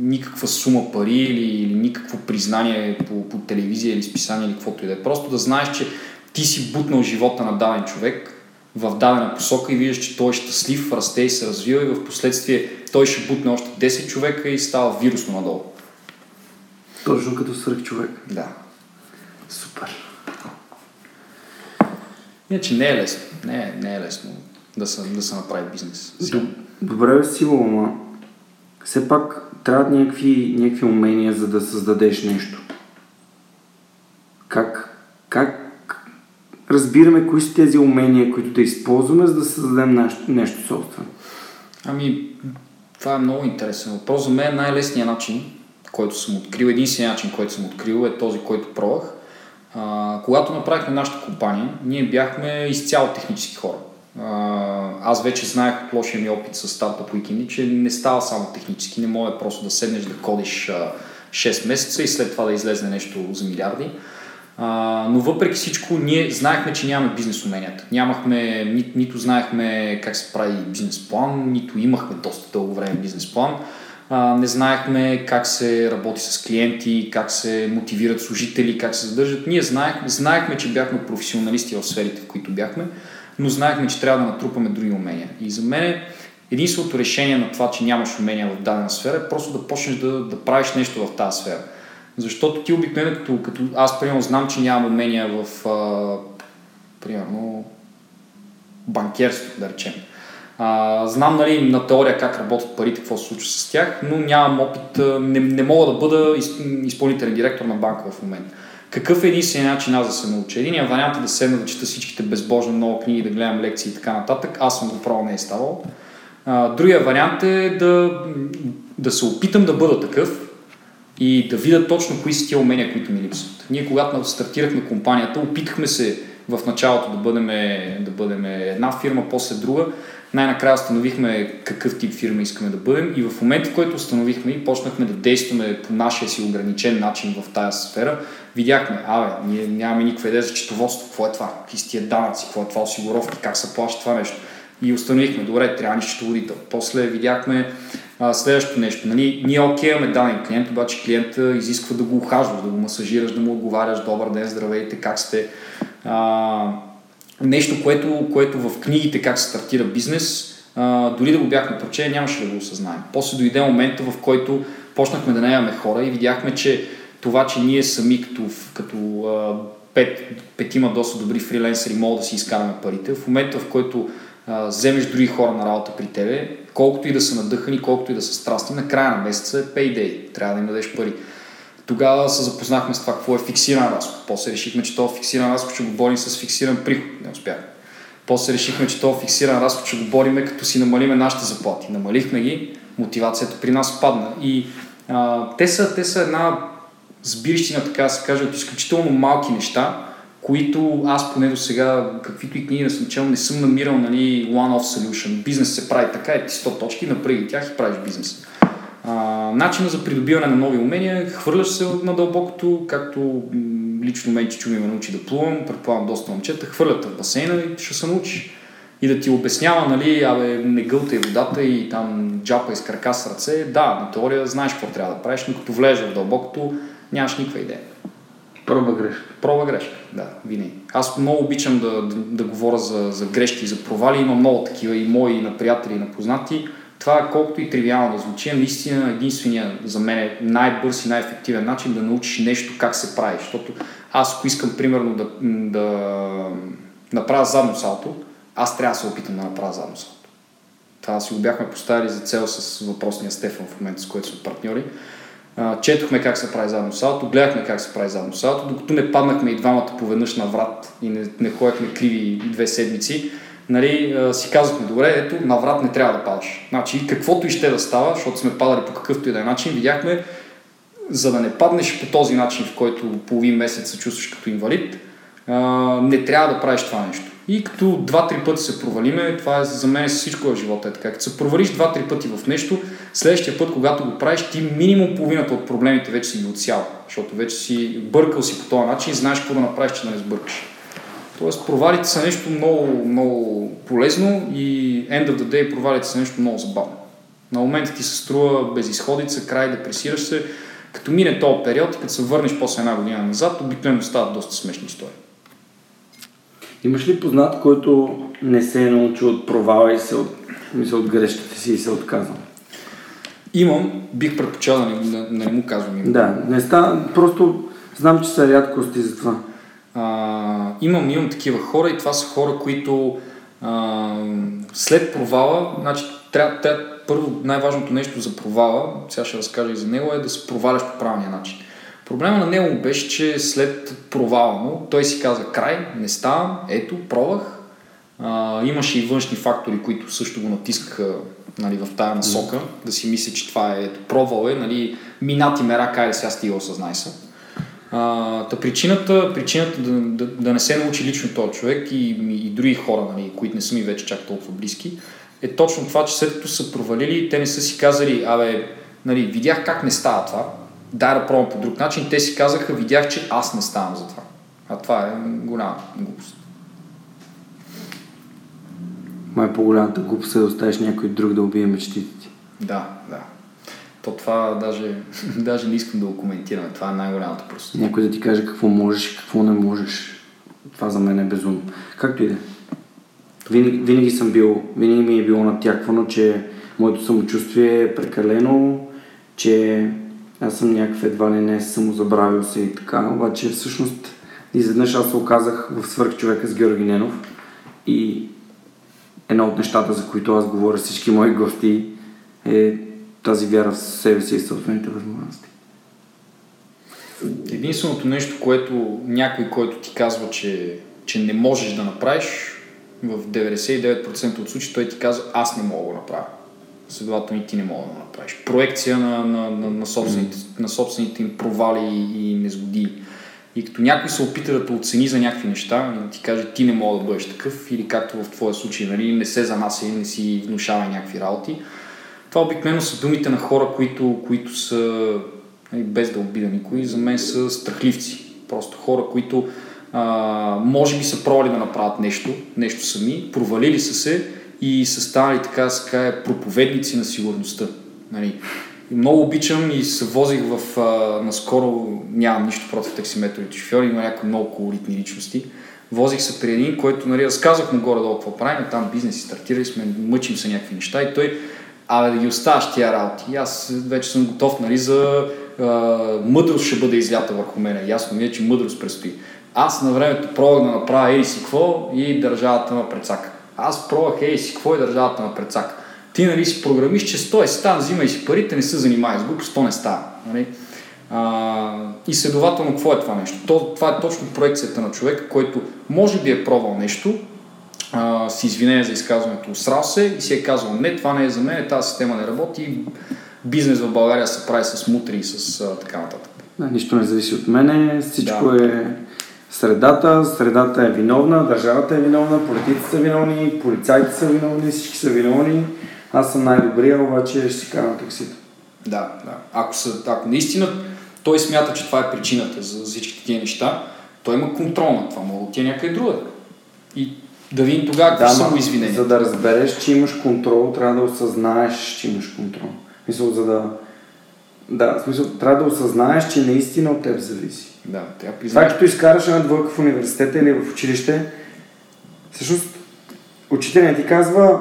никаква сума пари или, или никакво признание по, по телевизия или списание или каквото и да е. Просто да знаеш, че ти си бутнал живота на даден човек в дадена посока и виждаш, че той е щастлив, расте и се развива и в последствие той ще бутне още 10 човека и става вирусно надолу. Точно като свърх човек. Да. Супер. Иначе не е лесно. Не е, не е лесно да се, да се направи бизнес. Добре, бе, сило, ама все пак трябват някакви, някакви умения, за да създадеш нещо. Как, как разбираме кои са тези умения, които да използваме, за да създадем нещо, нещо собствено? Ами, това е много интересен въпрос. За мен най-лесният начин, който съм открил, единственият начин, който съм открил е този, който пробвах. Когато направихме нашата компания, ние бяхме изцяло технически хора. Аз вече знаех от лошия ми опит с стартъп Weekend, че не става само технически, не може просто да седнеш да кодиш а, 6 месеца и след това да излезе нещо за милиарди. А, но въпреки всичко, ние знаехме, че нямаме бизнес уменията. Нямахме, ни, нито знаехме как се прави бизнес план, нито имахме доста дълго време бизнес план. А, не знаехме как се работи с клиенти, как се мотивират служители, как се задържат. Ние знаехме, знаехме, че бяхме професионалисти в сферите, в които бяхме, но знаехме, че трябва да натрупаме други умения. И за мен единственото решение на това, че нямаш умения в дадена сфера е просто да почнеш да, да правиш нещо в тази сфера. Защото ти обикновено, като, като аз примерно знам, че нямам умения в а, примерно банкерство, да речем. А, знам нали, на теория как работят парите, какво се случва с тях, но нямам опит, не, не мога да бъда изпълнителен директор на банка в момента. Какъв е единствения начин аз да се науча? Единият вариант е да седна да чета всичките безбожно много книги, да гледам лекции и така нататък. Аз съм го правил, не е ставал. А, другия вариант е да, да се опитам да бъда такъв, и да видят точно кои са тия умения, които ми липсват. Ние, когато стартирахме компанията, опитахме се в началото да бъдем, да бъдем една фирма, после друга. Най-накрая установихме какъв тип фирма искаме да бъдем и в момента, в който установихме и почнахме да действаме по нашия си ограничен начин в тази сфера, видяхме, абе, ние нямаме никаква идея за четоводство, какво е това, какви са тия данъци, какво е това осигуровки, как се плаща това нещо. И установихме, добре, трябва ни счетоводител. После видяхме а, следващото нещо. Нали, ние окей имаме даден клиент, обаче клиента изисква да го ухажваш, да го масажираш, да му отговаряш добър ден, здравейте, как сте. А, нещо, което, което в книгите как се стартира бизнес, а, дори да го бяхме прочели, нямаше да го осъзнаем. После дойде момента, в който почнахме да наемаме хора и видяхме, че това, че ние сами като, като а, пет, петима доста добри фриленсери могат да си изкараме парите, в момента в който а, вземеш други хора на работа при тебе, колкото и да са надъхани, колкото и да са страстни, на края на месеца е payday, трябва да им дадеш пари. Тогава се запознахме с това какво е фиксиран разход. После решихме, че този фиксиран разход ще го борим с фиксиран приход. Не успяхме. После решихме, че този фиксиран разход ще го бориме, като си намалиме нашите заплати. Намалихме ги, мотивацията при нас падна. И а, те, са, те са една сбирищи на така да се каже от изключително малки неща, които аз поне до сега, каквито и книги не съм чел, не съм намирал нали, one-off solution. Бизнес се прави така, е ти 100 точки, напръги тях и правиш бизнес. Начина за придобиване на нови умения, хвърляш се на дълбокото, както лично мен чичу ми ме научи да плувам, предполагам доста момчета, хвърлят в басейна и ще се научиш. И да ти обяснява, нали, абе, не гълтай водата и там джапа из крака с ръце. Да, на теория знаеш какво трябва да правиш, но като влезеш в дълбокото, нямаш никаква идея. Проба грешка. Проба грешка, да, винаги. Аз много обичам да, да, да говоря за, за грешки и за провали. Има много такива и мои, и на приятели, и на познати. Това, колкото и тривиално да звучи, е наистина единствения за мен най-бърз и най-ефективен начин да научиш нещо как се прави. Защото аз, ако искам, примерно, да, да направя задно салто, аз трябва да се опитам да направя задно салто. Това си го бяхме поставили за цел с въпросния Стефан в момента, с който сме партньори четохме как се прави задно салто, гледахме как се прави задно салто, докато не паднахме и двамата поведнъж на врат и не, не ходехме криви две седмици, нали, си казахме, добре, ето, на врат не трябва да падаш. Значи, каквото и ще да става, защото сме падали по какъвто и да е начин, видяхме, за да не паднеш по този начин, в който половин месец се чувстваш като инвалид, не трябва да правиш това нещо. И като два-три пъти се провалиме, това е за мен всичко в живота е така. Като се провалиш два-три пъти в нещо, следващия път, когато го правиш, ти минимум половината от проблемите вече си ги отсял, защото вече си бъркал си по този начин и знаеш какво да направиш, че да не сбъркаш. Тоест провалите са нещо много, много полезно и end of the day провалите са нещо много забавно. На момента ти се струва безисходица, край, депресираш се. Като мине този период и като се върнеш после една година назад, обикновено стават доста смешни истории. Имаш ли познат, който не се е научил от провала и се от, мисля, от грешките си и се е отказал? Имам, бих предпочел да не, да, не му казвам името. Да, не става, просто знам, че са рядкости за това. А, имам, имам такива хора и това са хора, които а, след провала, значи трябва, трябва, първо най-важното нещо за провала, сега ще разкажа и за него, е да се проваляш по правилния начин. Проблема на него беше, че след провала му, той си каза край, не ставам, ето, пробвах. А, имаше и външни фактори, които също го натискаха нали, в тая насока, да си мисля, че това е, ето, пробвал е, нали, минати ме рака и сега стига осъзнай се. А, та причината, причината да, да, да, не се научи лично този човек и, и други хора, нали, които не са ми вече чак толкова близки, е точно това, че след като са провалили, те не са си казали, абе, нали, видях как не става това, дай да пробвам по друг начин. Те си казаха, видях, че аз не ставам за това. А това е голяма глупост. Май по-голямата глупост е да оставиш някой друг да убие мечтите ти. Да, да. То това даже, даже не искам да го коментираме. Това е най-голямата просто. Някой да ти каже какво можеш и какво не можеш. Това за мен е безумно. Както и да е. винаги, винаги съм бил, винаги ми е било натяквано, че моето самочувствие е прекалено, че аз съм някакъв едва ли не самозабравил се и така, обаче всъщност изведнъж аз се оказах в свърх човека с Георги Ненов и едно от нещата, за които аз говоря всички мои гости е тази вяра в себе си и съответните възможности. Единственото нещо, което някой, който ти казва, че, че не можеш да направиш, в 99% от случаи той ти казва, аз не мога да го направя следователно и ти не мога да направиш. Проекция на, на, на, на, собствените, на собствените им провали и, и незгоди. И като някой се опита да те оцени за някакви неща и да ти каже ти не мога да бъдеш такъв или както в твоя случай нали, не се занася и не си внушава някакви работи, това обикновено са думите на хора, които, които са, нали, без да обида никой, за мен са страхливци. Просто хора, които а, може би са пробвали да направят нещо, нещо сами, провалили са се и са станали така се проповедници на сигурността. Нали. И много обичам и се возих в, а, наскоро, нямам нищо против таксиметровите шофьори, има някои много колоритни личности. Возих се при един, който нали, разказах му горе-долу какво правим, там бизнес и стартирали сме, мъчим се някакви неща и той, абе да ги оставаш тия работи. И аз вече съм готов нали, за а, мъдрост ще бъде излята върху мене. Ясно ми е, че мъдрост предстои. Аз на времето пробвах да направя ей си какво и държавата ме прецака. Аз пробвах, ей си, какво е държавата на прецак? Ти нали си програмист, че стой си там, взимай си парите, не се занимай с глупост, то не става. Нали? А, и следователно, какво е това нещо? То, това е точно проекцията на човека, който може би е пробвал нещо, а, си извинение за изказването, усрал се и си е казал, не, това не е за мен, тази система не работи, бизнес в България се прави с мутри и с а, така нататък. Да, нищо не зависи от мене, всичко да. е средата, средата е виновна, държавата е виновна, политиците са виновни, полицайите са виновни, всички са виновни. Аз съм най-добрия, обаче ще си карам таксито. Да, да. Ако, са, ако наистина той смята, че това е причината за всички тези неща, той има контрол на това, мога да ти е някъде друга. И да видим тогава какво да, са му. За да разбереш, че имаш контрол, трябва да осъзнаеш, че имаш контрол. Мисъл, за да... Да, в смисъл, трябва да осъзнаеш, че наистина от теб зависи. Да, трябва признаеш. Това, като изкараш една двойка в университета или в училище, всъщност учителят ти казва,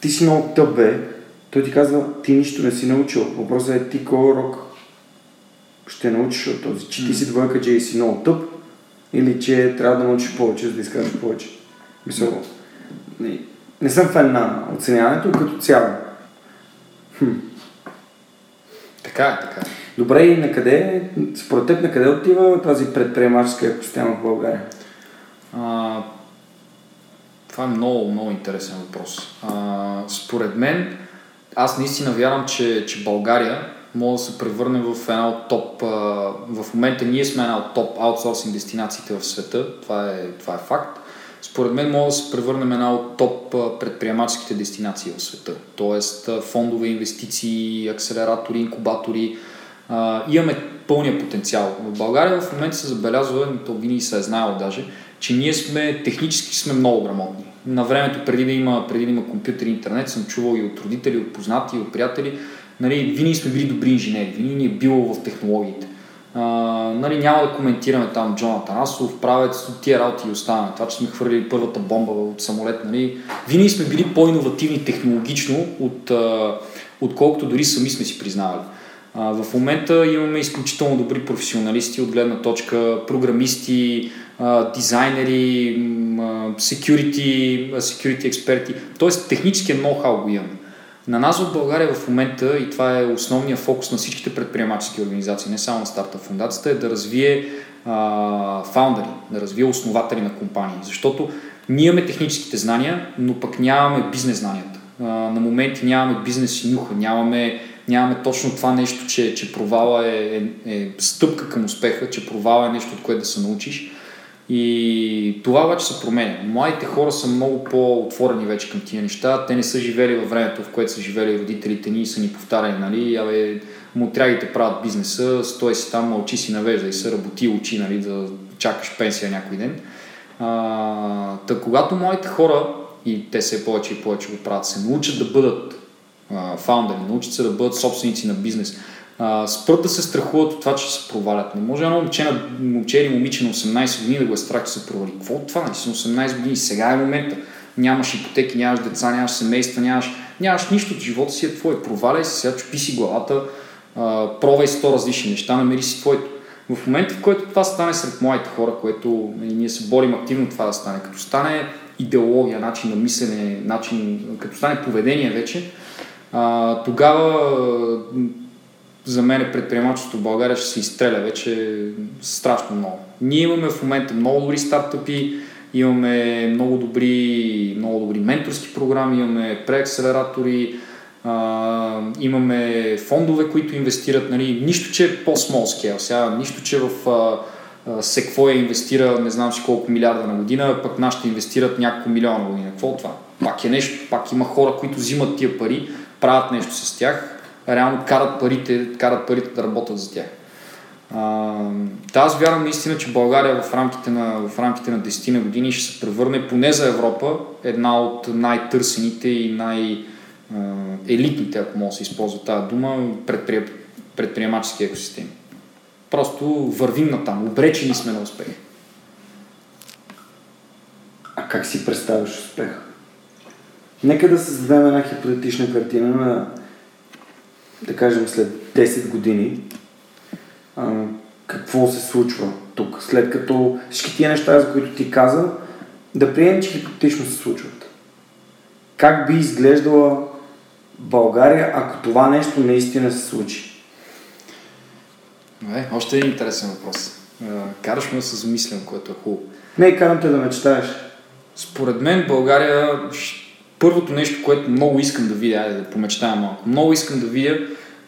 ти си много тъп, бе. Той ти казва, ти нищо не си научил. Въпросът е ти кой урок ще научиш от този, че ти си двойка, че си много тъп или че трябва да научиш повече, за да изкажеш повече. Мисъл, не, не съм фен на оценяването като цяло. Хм. Така е, така е. Добре, и на къде, според теб, на къде отива тази предприемаческа екосистема в България? А, това е много, много интересен въпрос. А, според мен, аз наистина вярвам, че, че България може да се превърне в една от топ... А, в момента ние сме една от топ аутсорсинг дестинациите в света. Това е, това е факт. Според мен може да се превърнем една от топ предприемаческите дестинации в света. Тоест фондове, инвестиции, акселератори, инкубатори. А, имаме пълния потенциал. В България в момента се забелязва, то винаги се е знаело даже, че ние сме технически сме много грамотни. На времето, преди да има, преди да има компютър и интернет, съм чувал и от родители, от познати, и от приятели, нали, винаги сме били добри инженери, винаги ни е било в технологиите. Нали, няма да коментираме там Джона Танасов, правец от тия работи и оставаме. Това, че сме хвърлили първата бомба от самолет, нали, винаги сме били по-инновативни технологично, от, отколкото дори сами сме си признавали. А, в момента имаме изключително добри професионалисти от гледна точка програмисти, дизайнери, security, security експерти. Тоест техническия ноу-хау го имаме. На нас в България в момента, и това е основният фокус на всичките предприемачески организации, не само на старта фундацията, е да развие а, фаундъри, да развие основатели на компании. Защото ние имаме техническите знания, но пък нямаме бизнес знанията. А, на моменти нямаме бизнес нюха, нямаме, нямаме точно това нещо, че, че провала е, е, е стъпка към успеха, че провала е нещо, от което да се научиш. И това обаче се променя. Младите хора са много по-отворени вече към тия неща. Те не са живели във времето, в което са живели родителите ни и са ни повтаряли, нали, абе, мутрягите правят бизнеса, стой си там, мълчи си навежда и се работи очи, нали, да чакаш пенсия някой ден. А, та, когато моите хора, и те все повече и повече го правят, се научат да бъдат фаундъри, научат се да бъдат собственици на бизнес, спрат да се страхуват от това, че се провалят. Не може едно момче, на, момче или момиче на 18 години да го е страх, че се провали. Какво от това? Нали си на 18 години, сега е момента. Нямаш ипотеки, нямаш деца, нямаш семейства, нямаш, нямаш нищо от живота си е твой. Проваляй се, сега чупи си главата, а, пробвай сто различни неща, намери си твоето. В момента, в който това стане сред моите хора, което нали, ние се борим активно това да стане, като стане идеология, начин на мислене, начин, като стане поведение вече, а, тогава за мен предприемачеството в България ще се изстреля вече страшно много. Ние имаме в момента много добри стартъпи, имаме много добри, много добри менторски програми, имаме преакселератори, а, имаме фондове, които инвестират, нали, нищо, че е по-small scale, сега, нищо, че в а, Секвоя инвестира не знам си колко милиарда на година, пък нашите инвестират няколко милиона на година. Какво е това? Пак е нещо, пак има хора, които взимат тия пари, правят нещо с тях реално карат парите, карат парите да работят за тях. Та аз вярвам наистина, че България в рамките на, в рамките на 10 на години ще се превърне поне за Европа една от най-търсените и най-елитните, ако може да се използва тази дума, предпри... предприемачески екосистеми. Просто вървим на там, обречени сме на успех. А как си представяш успех? Нека да създадем една хипотетична картина на да кажем след 10 години, а, какво се случва тук, след като всички тия неща, за които ти каза, да приемем, че хипотетично се случват. Как би изглеждала България, ако това нещо наистина се случи? Не, още един интересен въпрос. Караш ме да се замислям, което е хубаво. Не, карам те да мечтаеш. Според мен България първото нещо, което много искам да видя, да помечтая малко, много искам да видя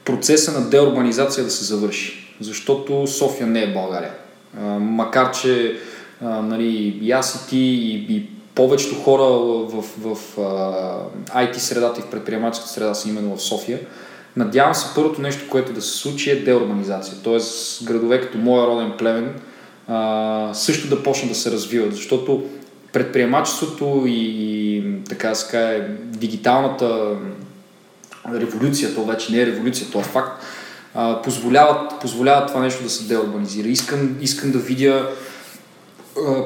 процеса на деурбанизация да се завърши. защото София не е България. А, макар, че а, нали, и аз и ти и, и повечето хора в, в, в а, IT средата и в предприемаческата среда са именно в София, надявам се първото нещо, което да се случи е деурбанизация. Тоест градове като моя роден племен а, също да почнат да се развиват, защото предприемачеството и, така ска, е дигиталната революция, то вече не е революция, то е факт, а, позволяват, позволяват това нещо да се деурбанизира. Искам, искам да видя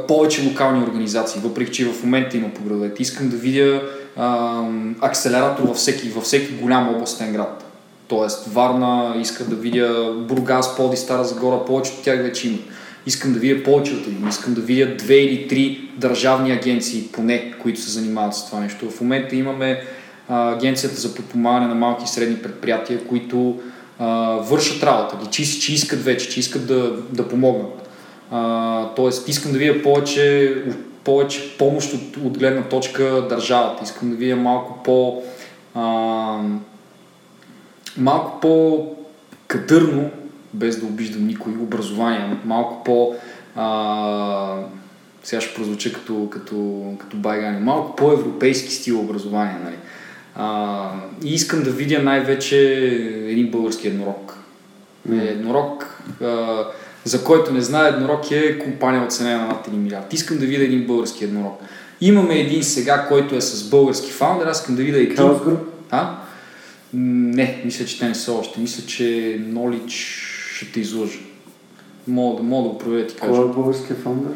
повече локални организации, въпреки че в момента има по градовете. Искам да видя а, акселератор във всеки, във всеки голям областен град. Тоест Варна, иска да видя Бургас, Поди, Стара Загора, повечето от тях вече има. Искам да видя повече от един, искам да видя две или три държавни агенции, поне, които се занимават с това нещо. В момента имаме а, Агенцията за подпомагане на малки и средни предприятия, които а, вършат работа ги, че, че искат вече, че искат да, да помогнат. А, тоест, искам да видя повече, повече помощ от, от гледна точка държавата. Искам да видя малко по а, малко по-кадърно, без да обиждам никой, образование, малко по... А, сега ще прозвуча като, като, като байгани, малко по-европейски стил образование. Нали? А, и искам да видя най-вече един български еднорог. Mm. Еднорог, а, за който не знае, еднорог е компания оценена на над 1 милиард. Искам да видя един български еднорог. Имаме един сега, който е с български фаундър, аз искам да видя един... А? Не, мисля, че те не са още. Мисля, че Knowledge ще те излъжа. Мога, мога да го проверя ти кажа. Кой е българския фаундър?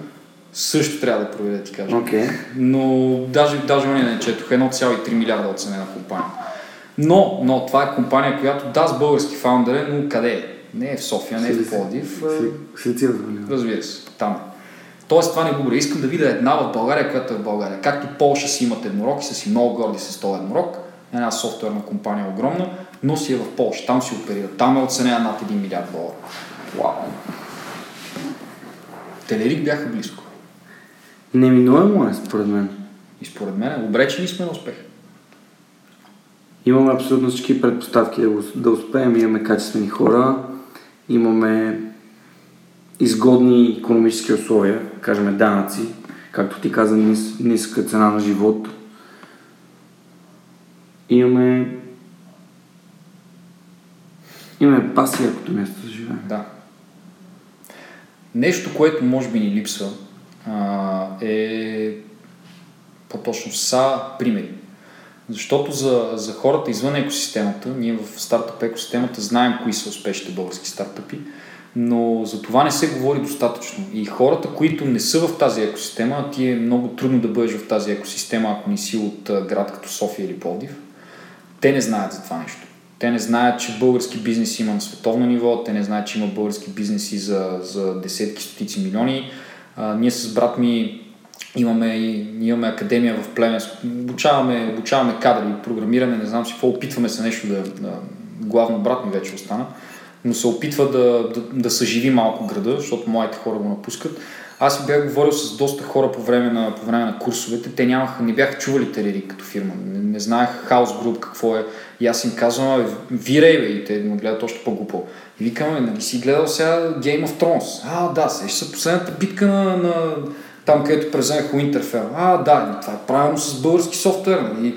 Също трябва да проверя ти кажа. Okay. Но даже, даже не четох 1,3 милиарда оценена компания. Но, но това е компания, която да с български фаундър е, но къде е? Не е в София, не е в Плодив. Разбира се, там е. Тоест това не го говоря. Искам да видя една в България, която е в България. Както Полша си имат еднорог и са си много горди с този еднорог, една софтуерна компания огромна, но си е в Польша, там си оперира. Там е оценена над 1 милиард долара. Вау! Телерик бяха близко. Неминуемо е, според мен. И според мен, обречени сме на успех. Имаме абсолютно всички предпоставки да, да успеем. Имаме качествени хора, имаме изгодни економически условия, кажем данъци, както ти каза, нис, ниска цена на живот. Имаме имаме пасия, като място за живеем. Да. Нещо, което може би ни липсва, а, е по-точно са примери. Защото за, за хората извън екосистемата, ние в стартъп екосистемата знаем кои са успешните български стартъпи, но за това не се говори достатъчно. И хората, които не са в тази екосистема, ти е много трудно да бъдеш в тази екосистема, ако не си от град като София или Пловдив, те не знаят за това нещо. Те не знаят, че български бизнес има на световно ниво, те не знаят, че има български бизнеси за, за десетки, стотици милиони. А, ние с брат ми имаме, имаме академия в Племен, обучаваме, обучаваме кадри, програмиране, не знам си какво, опитваме се нещо да, да главно брат ми вече остана, но се опитва да, да, да съживи малко града, защото моите хора го напускат. Аз бях говорил с доста хора по време на, по време на курсовете, те нямаха, не бяха чували Терери като фирма, не, не знаех House Group какво е. И аз им казвам, вирей бе, и те ме гледат още по-глупо. И викаме, нали си гледал сега Game of Thrones? А, да, сега ще са последната битка на, на там, където презенаха Winterfell. А, да, това е правилно с български софтуер. Нали?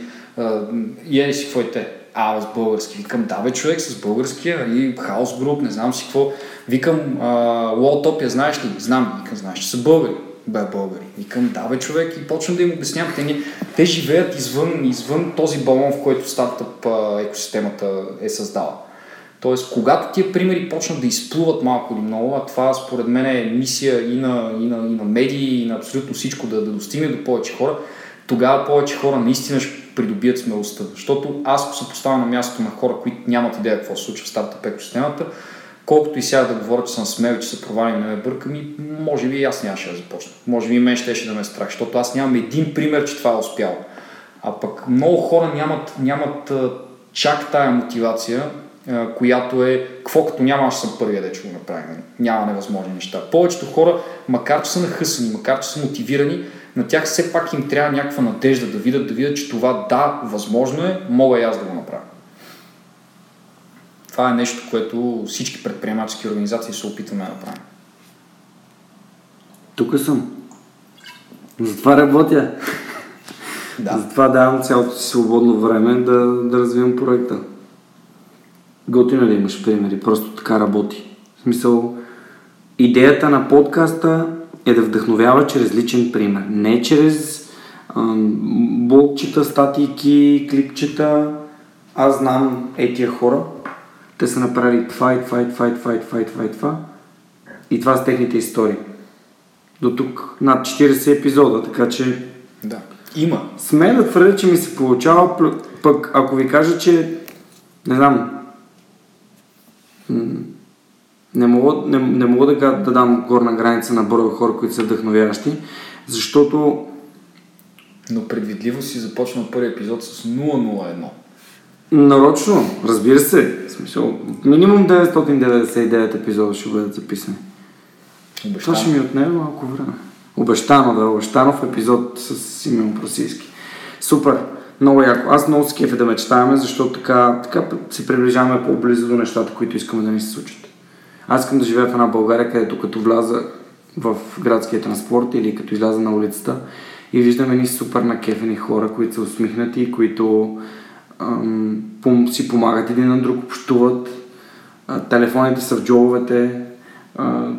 И е си какво е те. А, с български. Викам, да бе, човек, с българския и House Group, не знам си какво. Викам, Walltop, я знаеш ли? Знам. Викам, знаеш, че са българи. Бе, българи. Викам, да бе, човек, и почвам да им обяснявам. Те, те живеят извън, извън този балон, в който стартъп екосистемата е създала. Тоест, когато тия примери почнат да изплуват малко или много, а това според мен е мисия и на, и на, и на медии, и на абсолютно всичко да, да достигне до повече хора, тогава повече хора наистина ще придобият смелостта. Защото аз ако се поставя на мястото на хора, които нямат идея какво се случва в стартъп екосистемата, колкото и сега да говоря, че съм смел, че се провали не ме бърка, ми, може би и аз нямаше да започна. Може би и мен щеше да ме страх, защото аз нямам един пример, че това е успяло. А пък много хора нямат, нямат чак тая мотивация която е, какво като няма, аз съм първия да ще го направим. Няма невъзможни неща. Повечето хора, макар че са нахъсани, макар че са мотивирани, на тях все пак им трябва някаква надежда да видят, да видят, че това да, възможно е, мога и аз да го направя. Това е нещо, което всички предприемачески организации се опитваме да направим. Тук съм. Затова работя. Да. Затова давам цялото си свободно време да, да развивам проекта. Готино ли имаш примери? Просто така работи. В смисъл, идеята на подкаста е да вдъхновява чрез личен пример. Не чрез ам, блокчета, статийки, клипчета. Аз знам е тия хора. Те са направили това и това и това и това и това и това и това. И това са техните истории. До тук над 40 епизода, така че Да. Има. Смея да твърдя, че ми се получава, пък ако ви кажа, че не знам, не мога, не, не мога да, да дам горна граница на броя хора, които са вдъхновяващи, защото Но предвидливо си започна първи епизод с 001. Нарочно, разбира се, в смисъл, минимум 999 епизода ще бъдат записани. Това ще ми отнеме малко време. Обещано, да, обещано в епизод с Симеон Просийски. Супер, много яко. Аз много се кефе да мечтаваме, защото така, така се приближаваме по-близо до нещата, които искаме да ни се случат. Аз искам да живея в една България, където като вляза в градския транспорт или като изляза на улицата и виждаме ни супер накефени хора, които са усмихнати, които ам, си помагат един на друг, общуват, а, телефоните са в джобовете, а,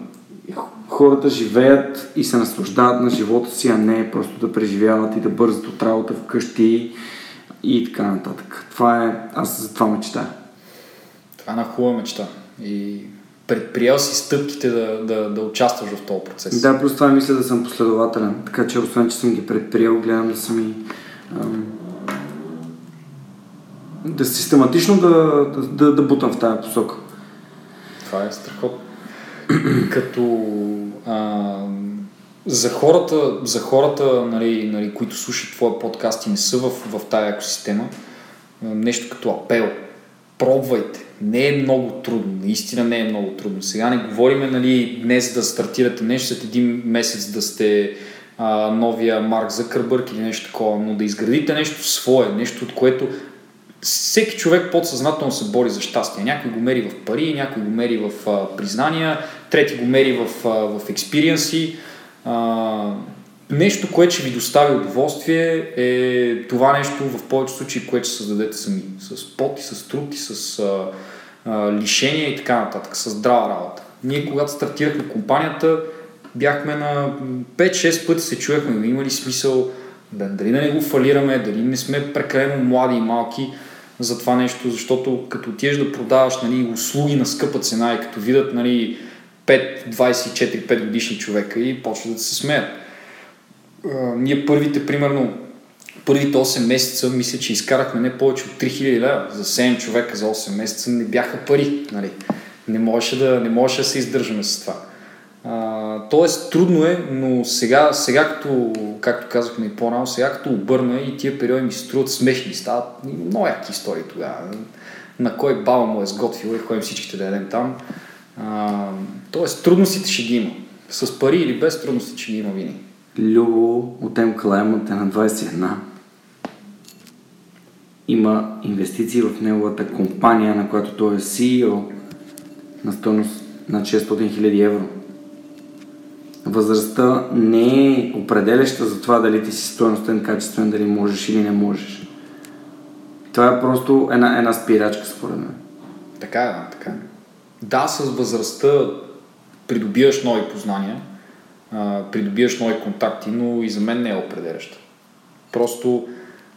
хората живеят и се наслаждават на живота си, а не просто да преживяват и да бързат от работа вкъщи и така нататък. Това е, аз за това мечтая. Това е една хубава мечта. И предприел си стъпките да, да, да участваш в този процес. Да, плюс това мисля да съм последователен, така че освен, че съм ги предприел, гледам да съм и ам, да систематично да, да, да, да бутам в тази посока. Това е страхотно. Като а, за хората, за хората нали, нали, които слушат твоя подкаст и не са в, в тая екосистема, нещо като апел. Пробвайте. Не е много трудно. Наистина не е много трудно. Сега не говориме нали, днес да стартирате нещо, след един месец да сте а, новия Марк Закърбърг или нещо такова, но да изградите нещо свое, нещо от което всеки човек подсъзнателно се бори за щастие. Някой го мери в пари, някой го мери в а, признания, трети го мери в, експириенси. Нещо, което ще ви достави удоволствие е това нещо в повечето случаи, което ще създадете сами. С пот и с труд и с а, а, лишения и така нататък, с здрава работа. Ние когато стартирахме компанията, бяхме на 5-6 пъти се чуехме, има ли смисъл да, дали да не го фалираме, дали не сме прекалено млади и малки за това нещо, защото като отидеш да продаваш нали, услуги на скъпа цена и като видят нали, 5, 24, 5 годишни човека и почват да се смеят. А, ние първите, примерно, първите 8 месеца, мисля, че изкарахме не повече от 3000 лева. За 7 човека за 8 месеца не бяха пари. Нали? Не, можеше да, не можеше да се издържаме с това. А, тоест трудно е, но сега, сега като, както казахме и по-рано, сега като обърна и тия периоди ми се струват смешни, стават много яки истории тогава. На кой баба му е сготвила и ходим всичките да ядем там. А, тоест трудностите ще ги има. С пари или без трудности ще ги има винаги. Любо от МКЛМ е на 21. Има инвестиции в неговата компания, на която той е CEO на стоеност на 600 000 евро. Възрастта не е определяща за това дали ти си стоеностен, качествен, дали можеш или не можеш. Това е просто една, една спирачка, според мен. Така е, така е. Да, с възрастта придобиваш нови познания, придобиваш нови контакти, но и за мен не е определяща. Просто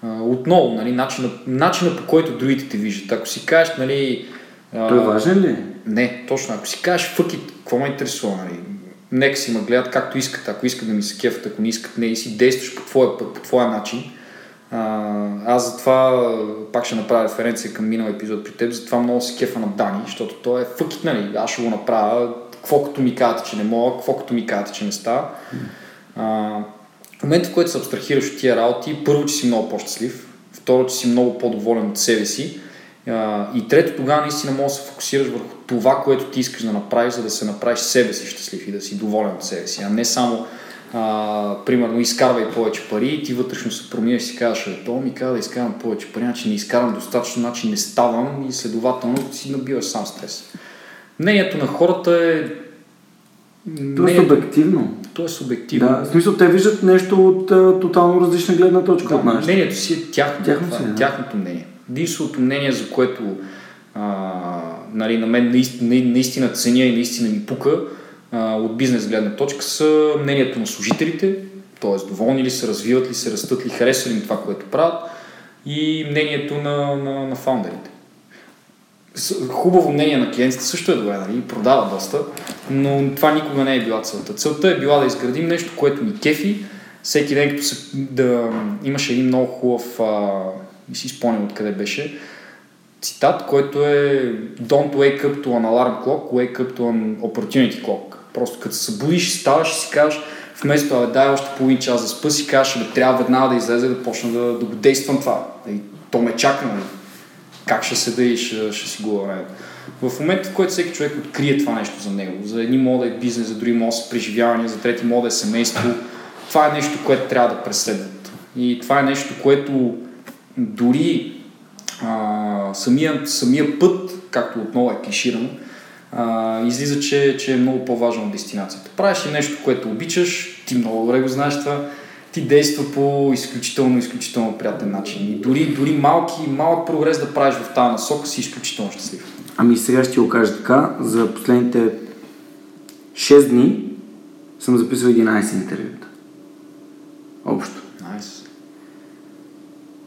отново, нали, начина, начина по който другите те виждат. Ако си кажеш, нали... Той важен ли е? Не, точно. Ако си кажеш, fuck it, какво ме интересува, нали? Нека си ме гледат както искат. Ако искат да ми се кефат, ако не искат, не и си действаш по твоя път, по твоя начин. А, аз затова пак ще направя референция към минал епизод при теб, затова много се кефа на Дани, защото той е фъкит, нали, аз ще го направя, какво като ми казвате, че не мога, какво като ми казвате, че не става. А, в момента, в който се абстрахираш от тия работи, първо, че си много по-щастлив, второ, че си много по-доволен от себе си и трето, тогава наистина можеш да се фокусираш върху това, което ти искаш да направиш, за да се направиш себе си щастлив и да си доволен от себе си, а не само а, примерно изкарвай повече пари и ти вътрешно се променяш и си казваш, «Е, то ми казва да изкарвам повече пари, значи не изкарвам достатъчно, значи не ставам и следователно си набиваш сам стрес. Мнението на хората е... То е субективно. То е субективно. Да, в смисъл те виждат нещо от а, тотално различна гледна точка Да, от нашата. мнението си е тяхно, Тяхно това, си, е да. тяхното мнение. Единственото мнение, за което а, нали, на мен наистина, наистина ценя и наистина ми пука а, от бизнес гледна точка са мнението на служителите, т.е. доволни ли са, развиват ли се, растат ли, харесва ли това, което правят и мнението на, на, на фаундерите. Хубаво мнение на клиентите също е добре, нали? продава доста, но това никога не е била целта. Целта е била да изградим нещо, което ни кефи. Всеки ден, като се, да, имаше един много хубав, а, не си спомням откъде беше, цитат, който е Don't wake up to an alarm clock, wake up to an opportunity clock. Просто като се събудиш, ставаш и си кажеш, вместо да дай още половин час да спа, си кажеш, бе, трябва веднага да излезе да почна да, да го действам това. И то ме чака, нали? как ще седа и ще, ще си го време. В момента, в който всеки човек открие това нещо за него, за едни мода е бизнес, за други мода са преживявания, за трети мода е семейство, това е нещо, което трябва да преследват. И това е нещо, което дори а, самия, самия път, както отново е клиширано, а, излиза, че, че е много по-важно дестинацията. Правиш ли нещо, което обичаш, ти много добре го знаеш това, ти действа по изключително, изключително приятен начин. И дори, дори малки, малък прогрес да правиш в тази насока си изключително щастлив. Ами сега ще го кажа така, за последните 6 дни съм записал 11 интервюта. Общо.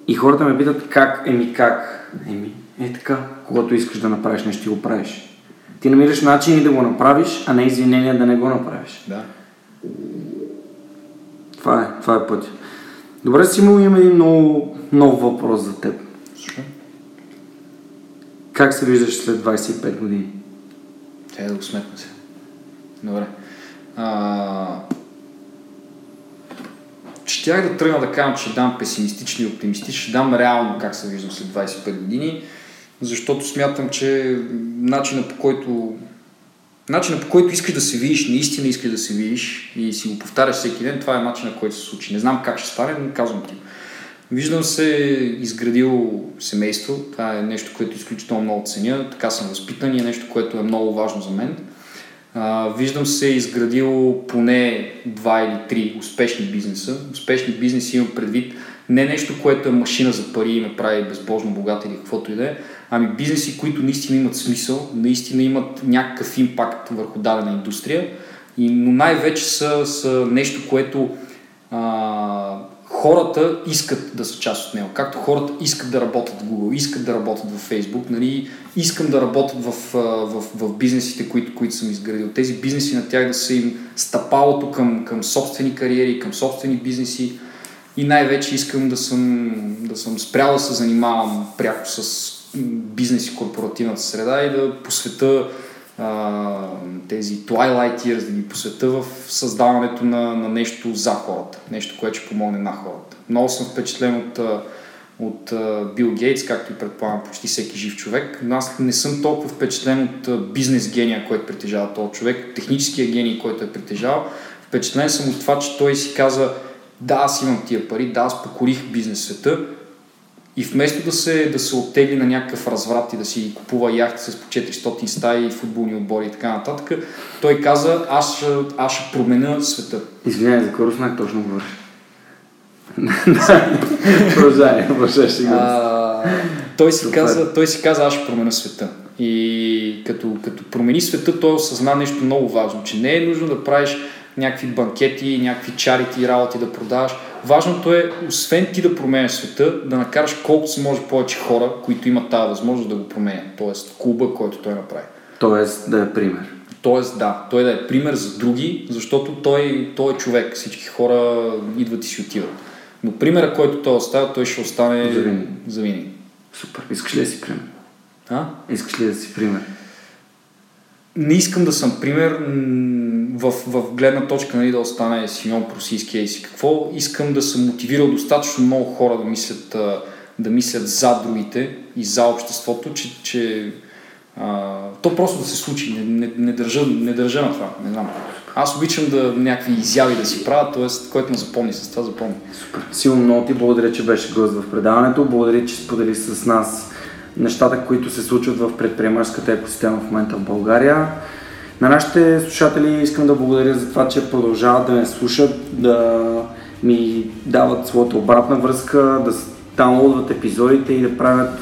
И хората ме питат как, еми как, еми, е така, когато искаш да направиш нещо, го правиш. Ти намираш начини да го направиш, а не извинения да не го направиш. Да. Това е, това е пътя. Добре, Симо, имам един много нов въпрос за теб. Слушай. Как се виждаш след 25 години? Трябва да го сметна се. Добре. А... Щях да тръгна да кажам, че дам песимистично и оптимистично, ще дам реално как се виждам след 25 години, защото смятам, че начина по който начина по който искаш да се видиш, наистина искаш да се видиш и си го повтаряш всеки ден, това е начина, който се случи. Не знам как ще стане, но казвам ти. Виждам се изградил семейство. Това е нещо, което изключително много ценя. Така съм възпитан и е нещо, което е много важно за мен. Виждам се изградил поне два или три успешни бизнеса. Успешни бизнеси имам предвид не нещо, което е машина за пари и ме прави безбожно богат или каквото и да е, ами бизнеси, които наистина имат смисъл, наистина имат някакъв импакт върху дадена индустрия, но най-вече са, са нещо, което а, хората искат да са част от него. Както хората искат да работят в Google, искат да работят в Facebook, нали, искам да работят в, в, в бизнесите, които, които съм изградил. Тези бизнеси на тях да са им стъпалото към, към собствени кариери, към собствени бизнеси и най-вече искам да съм, да съм спрял да се занимавам пряко с бизнес и корпоративната среда и да посвета тези Twilight Years, да ги посвета в създаването на, на нещо за хората, нещо, което ще помогне на хората. Много съм впечатлен от, от Бил Гейтс, както и предполагам почти всеки жив човек, но аз не съм толкова впечатлен от бизнес гения, който притежава този човек, техническия гений, който е притежавал. Впечатлен съм от това, че той си каза, да, аз имам тия пари, да, аз покорих бизнес света, и вместо да се, да се оттегли на някакъв разврат и да си купува яхти с по 400 стаи, футболни отбори и така нататък, той каза, аз ще, аз ще променя света. Извинявай, за кой руснак точно говориш? Ще го. А, той, си каза, той си каза, аз ще променя света. И като, като промени света, той осъзна нещо много важно, че не е нужно да правиш някакви банкети, някакви чарити работи да продаваш. Важното е, освен ти да променяш света, да накараш колкото се може повече хора, които имат тази възможност да го променят. Тоест клуба, който той направи. Тоест да е пример. Тоест, да, той да е пример за други, защото той, той е човек. Всички хора идват и си отиват. Но примера, който той оставя, той ще остане за винаги. Супер. Искаш ли да си пример? А? Искаш ли да си пример? Не искам да съм пример в, в гледна точка нали, да остане Симеон Просийски и си какво. Искам да съм мотивирал достатъчно много хора да мислят, да мислят за другите и за обществото, че, че а, то просто да се случи. Не, не, не, държа, не държа на това. Не знам. Аз обичам да някакви изяви да си правя, т.е. който ме запомни, с това запомни. Супер. Силно много ти благодаря, че беше гост в предаването. Благодаря, че сподели с нас нещата, които се случват в предприемаческата екосистема в момента в България. На нашите слушатели искам да благодаря за това, че продължават да ме слушат, да ми дават своята обратна връзка, да даунлодват епизодите и да правят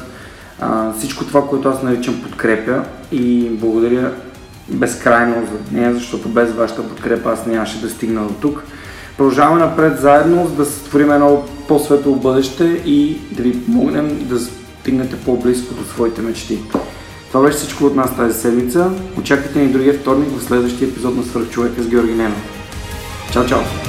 а, всичко това, което аз наричам подкрепя. И благодаря безкрайно за нея, защото без вашата подкрепа аз нямаше да стигна до тук. Продължаваме напред заедно, за да сътворим едно по-светло бъдеще и да ви помогнем да стигнете по-близко до своите мечти. Това беше всичко от нас тази седмица. Очаквайте ни другия вторник в следващия епизод на Свърхчовека с Георги Ненов. Чао, чао!